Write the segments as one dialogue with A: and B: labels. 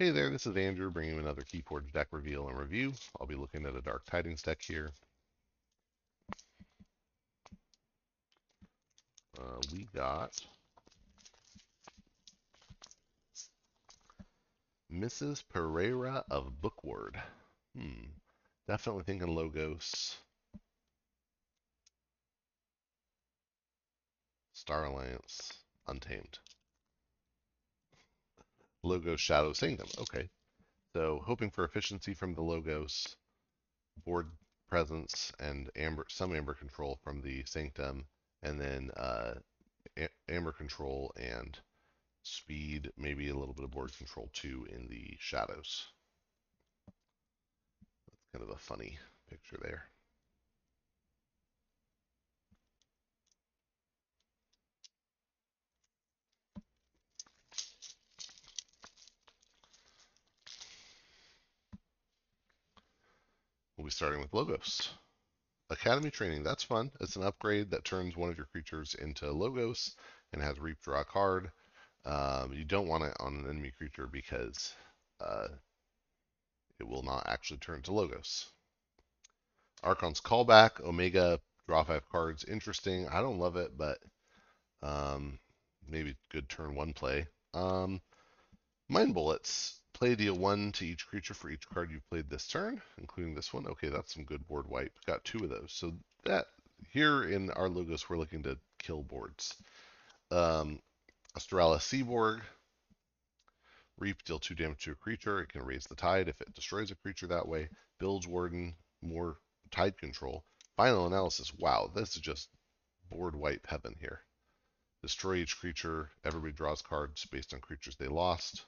A: Hey there, this is Andrew bringing you another Keyforge deck reveal and review. I'll be looking at a Dark Tidings deck here. Uh, we got Mrs. Pereira of Bookward. Hmm, definitely thinking Logos. Star Alliance, Untamed. Logos Shadow Sanctum. Okay. So hoping for efficiency from the Logos, board presence, and amber some amber control from the Sanctum, and then uh, amber control and speed, maybe a little bit of board control too in the shadows. That's kind of a funny picture there. Starting with Logos. Academy training, that's fun. It's an upgrade that turns one of your creatures into Logos and has Reap Draw card. Um, you don't want it on an enemy creature because uh, it will not actually turn to Logos. Archon's Callback, Omega, draw five cards. Interesting. I don't love it, but um, maybe good turn one play. Um, Mind Bullets, Play deal one to each creature for each card you've played this turn, including this one. Okay, that's some good board wipe. Got two of those. So that here in our logos, we're looking to kill boards. Um, Astralis Seaborg. Reap, deal two damage to a creature. It can raise the tide if it destroys a creature that way. Bilge Warden, more tide control. Final analysis. Wow, this is just board wipe heaven here. Destroy each creature. Everybody draws cards based on creatures they lost.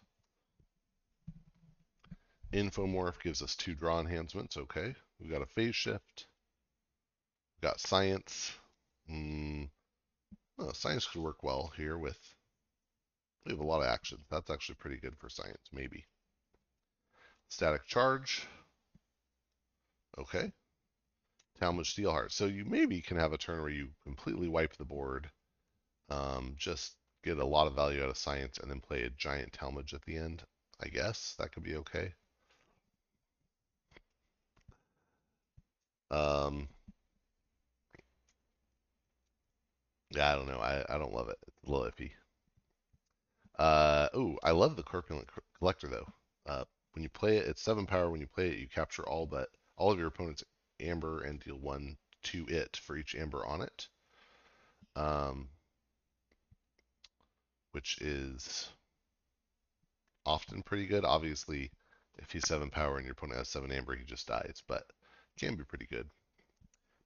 A: Infomorph gives us two draw enhancements. Okay. We've got a phase shift. We've got science. Mm, science could work well here with. We have a lot of action. That's actually pretty good for science, maybe. Static charge. Okay. Talmadge Steelheart. So you maybe can have a turn where you completely wipe the board, um, just get a lot of value out of science, and then play a giant Talmadge at the end. I guess that could be okay. Um, yeah, I don't know. I, I don't love it. It's a little iffy. Uh, oh, I love the Corpulent Collector though. Uh, when you play it, it's seven power. When you play it, you capture all but all of your opponent's amber and deal one to it for each amber on it. Um, which is often pretty good. Obviously, if he's seven power and your opponent has seven amber, he just dies. But can be pretty good.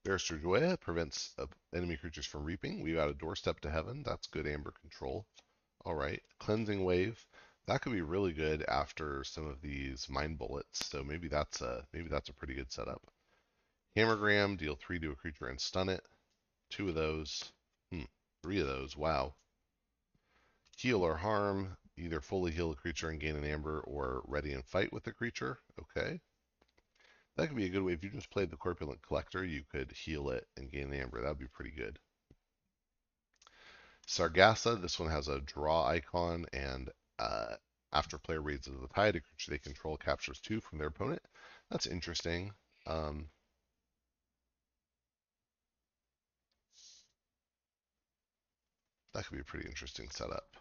A: Barrister Joya prevents uh, enemy creatures from reaping. We've got a doorstep to heaven. That's good amber control. All right. Cleansing wave. That could be really good after some of these mind bullets. So maybe that's a maybe that's a pretty good setup. Hammergram, deal three to a creature and stun it. Two of those. Hmm, three of those. Wow. Heal or harm. Either fully heal a creature and gain an amber or ready and fight with the creature. Okay. That could be a good way. If you just played the Corpulent Collector, you could heal it and gain the Amber. That would be pretty good. Sargassa, this one has a draw icon, and uh, after player raises the tide, a creature they control captures two from their opponent. That's interesting. Um, that could be a pretty interesting setup.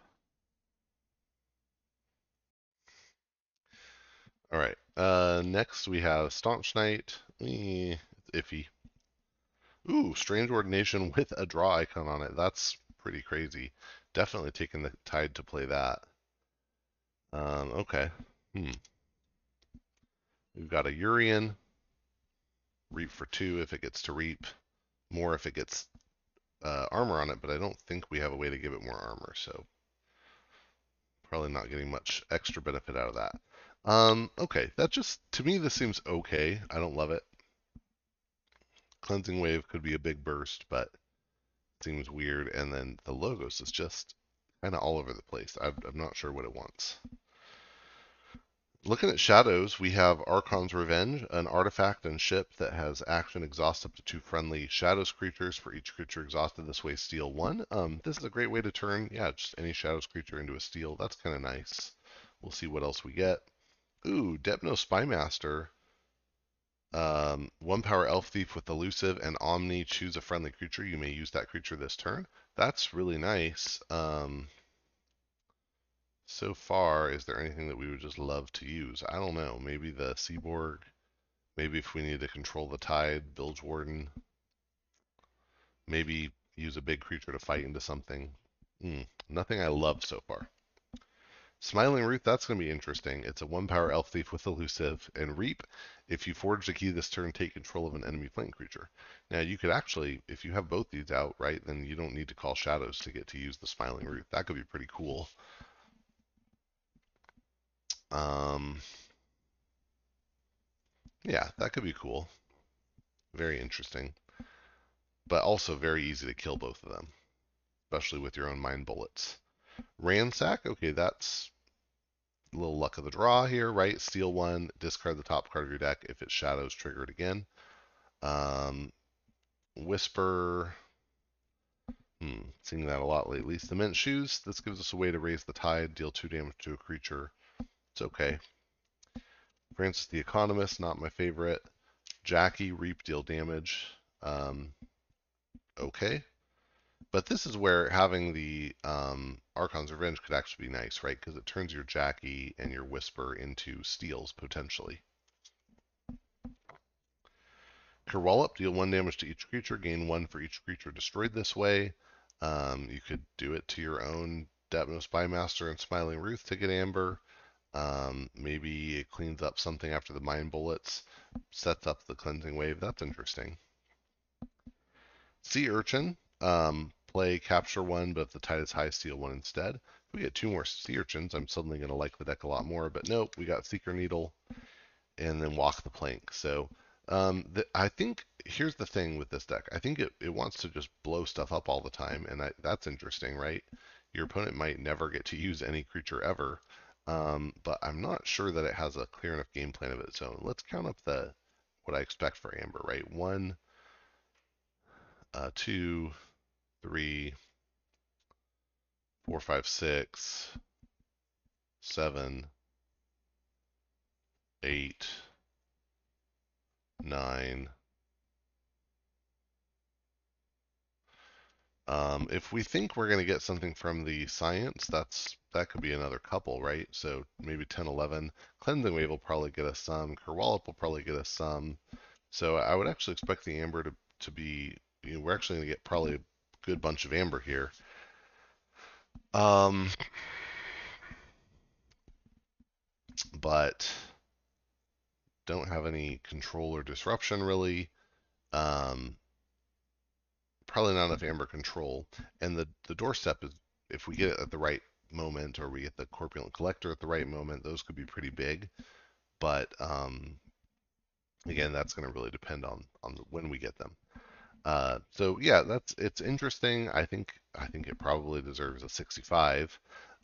A: All right. Uh, next we have Staunch Knight. Eh, iffy. Ooh, Strange Ordination with a draw icon on it. That's pretty crazy. Definitely taking the tide to play that. Um, okay. Hmm. We've got a Urian. Reap for two if it gets to reap. More if it gets uh, armor on it, but I don't think we have a way to give it more armor, so probably not getting much extra benefit out of that. Um, okay, that just, to me, this seems okay. I don't love it. Cleansing Wave could be a big burst, but seems weird. And then the Logos is just kind of all over the place. I'm, I'm not sure what it wants. Looking at shadows, we have Archon's Revenge, an artifact and ship that has action exhaust up to two friendly shadows creatures. For each creature exhausted this way, steal one. Um, this is a great way to turn, yeah, just any shadows creature into a steal. That's kind of nice. We'll see what else we get. Ooh, Depno Spymaster. Um, one power elf thief with elusive and omni. Choose a friendly creature. You may use that creature this turn. That's really nice. Um, so far, is there anything that we would just love to use? I don't know. Maybe the Seaborg. Maybe if we need to control the tide, Bilge Warden. Maybe use a big creature to fight into something. Mm, nothing I love so far. Smiling Ruth, that's going to be interesting. It's a one power elf thief with elusive. And Reap, if you forge the key this turn, take control of an enemy flank creature. Now, you could actually, if you have both these out, right, then you don't need to call shadows to get to use the Smiling Ruth. That could be pretty cool. Um, yeah, that could be cool. Very interesting. But also very easy to kill both of them, especially with your own mind bullets. Ransack, okay, that's little luck of the draw here, right? Steal one, discard the top card of your deck. If it shadows, trigger it again. Um, Whisper, hmm, seeing that a lot lately. Cement Shoes, this gives us a way to raise the tide, deal two damage to a creature. It's okay. Francis the Economist, not my favorite. Jackie, Reap, deal damage. Um, okay. But this is where having the um, Archon's Revenge could actually be nice, right? Because it turns your Jackie and your Whisper into steals, potentially. Kerwallop, deal one damage to each creature, gain one for each creature destroyed this way. Um, you could do it to your own Depno Spymaster and Smiling Ruth to get Amber. Um, maybe it cleans up something after the Mind Bullets, sets up the Cleansing Wave. That's interesting. Sea Urchin, um, play capture one, but if the tide is high, steal one instead. If we get two more sea urchins, I'm suddenly going to like the deck a lot more. But nope, we got Seeker Needle and then Walk the Plank. So um, the, I think here's the thing with this deck. I think it, it wants to just blow stuff up all the time, and I, that's interesting, right? Your opponent might never get to use any creature ever, um, but I'm not sure that it has a clear enough game plan of its own. Let's count up the what I expect for Amber, right? One, uh, two, three, four, five, six, seven, eight, nine. Um, if we think we're going to get something from the science, that's that could be another couple, right? So maybe 10, 11. Cleansing Wave will probably get us some. Kerwallop will probably get us some. So I would actually expect the Amber to, to be, you know, we're actually going to get probably good bunch of amber here. Um, but don't have any control or disruption really. Um, probably not enough amber control. And the, the doorstep is, if we get it at the right moment or we get the corpulent collector at the right moment, those could be pretty big. But um, again, that's going to really depend on on when we get them. Uh, so yeah, that's it's interesting. I think I think it probably deserves a 65,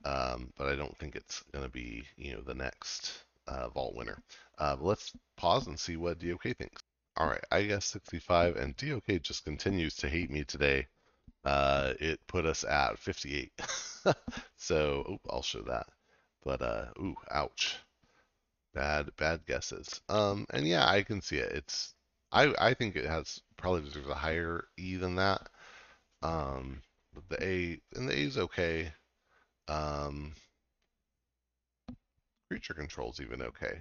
A: um, but I don't think it's going to be you know the next uh, vault winner. Uh, let's pause and see what DOK thinks. All right, I guess 65, and DOK just continues to hate me today. Uh, it put us at 58. so I'll show that. But uh, ooh, ouch. Bad bad guesses. Um, and yeah, I can see it. It's I I think it has probably deserves a higher E than that. Um, the A and the A is okay. Um, creature control's even okay,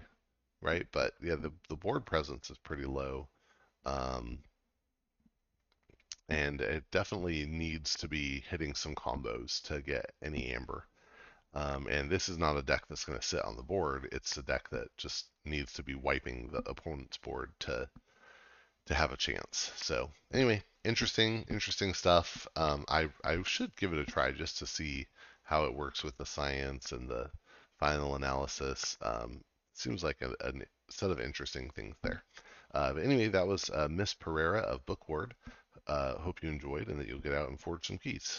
A: right? But yeah, the the board presence is pretty low. Um, and it definitely needs to be hitting some combos to get any amber. Um, and this is not a deck that's going to sit on the board. It's a deck that just needs to be wiping the opponent's board to to have a chance. So anyway, interesting, interesting stuff. Um, I I should give it a try just to see how it works with the science and the final analysis. Um, seems like a, a, set of interesting things there. Uh, but anyway, that was uh, Miss Pereira of Bookward. Uh, hope you enjoyed and that you'll get out and forge some keys.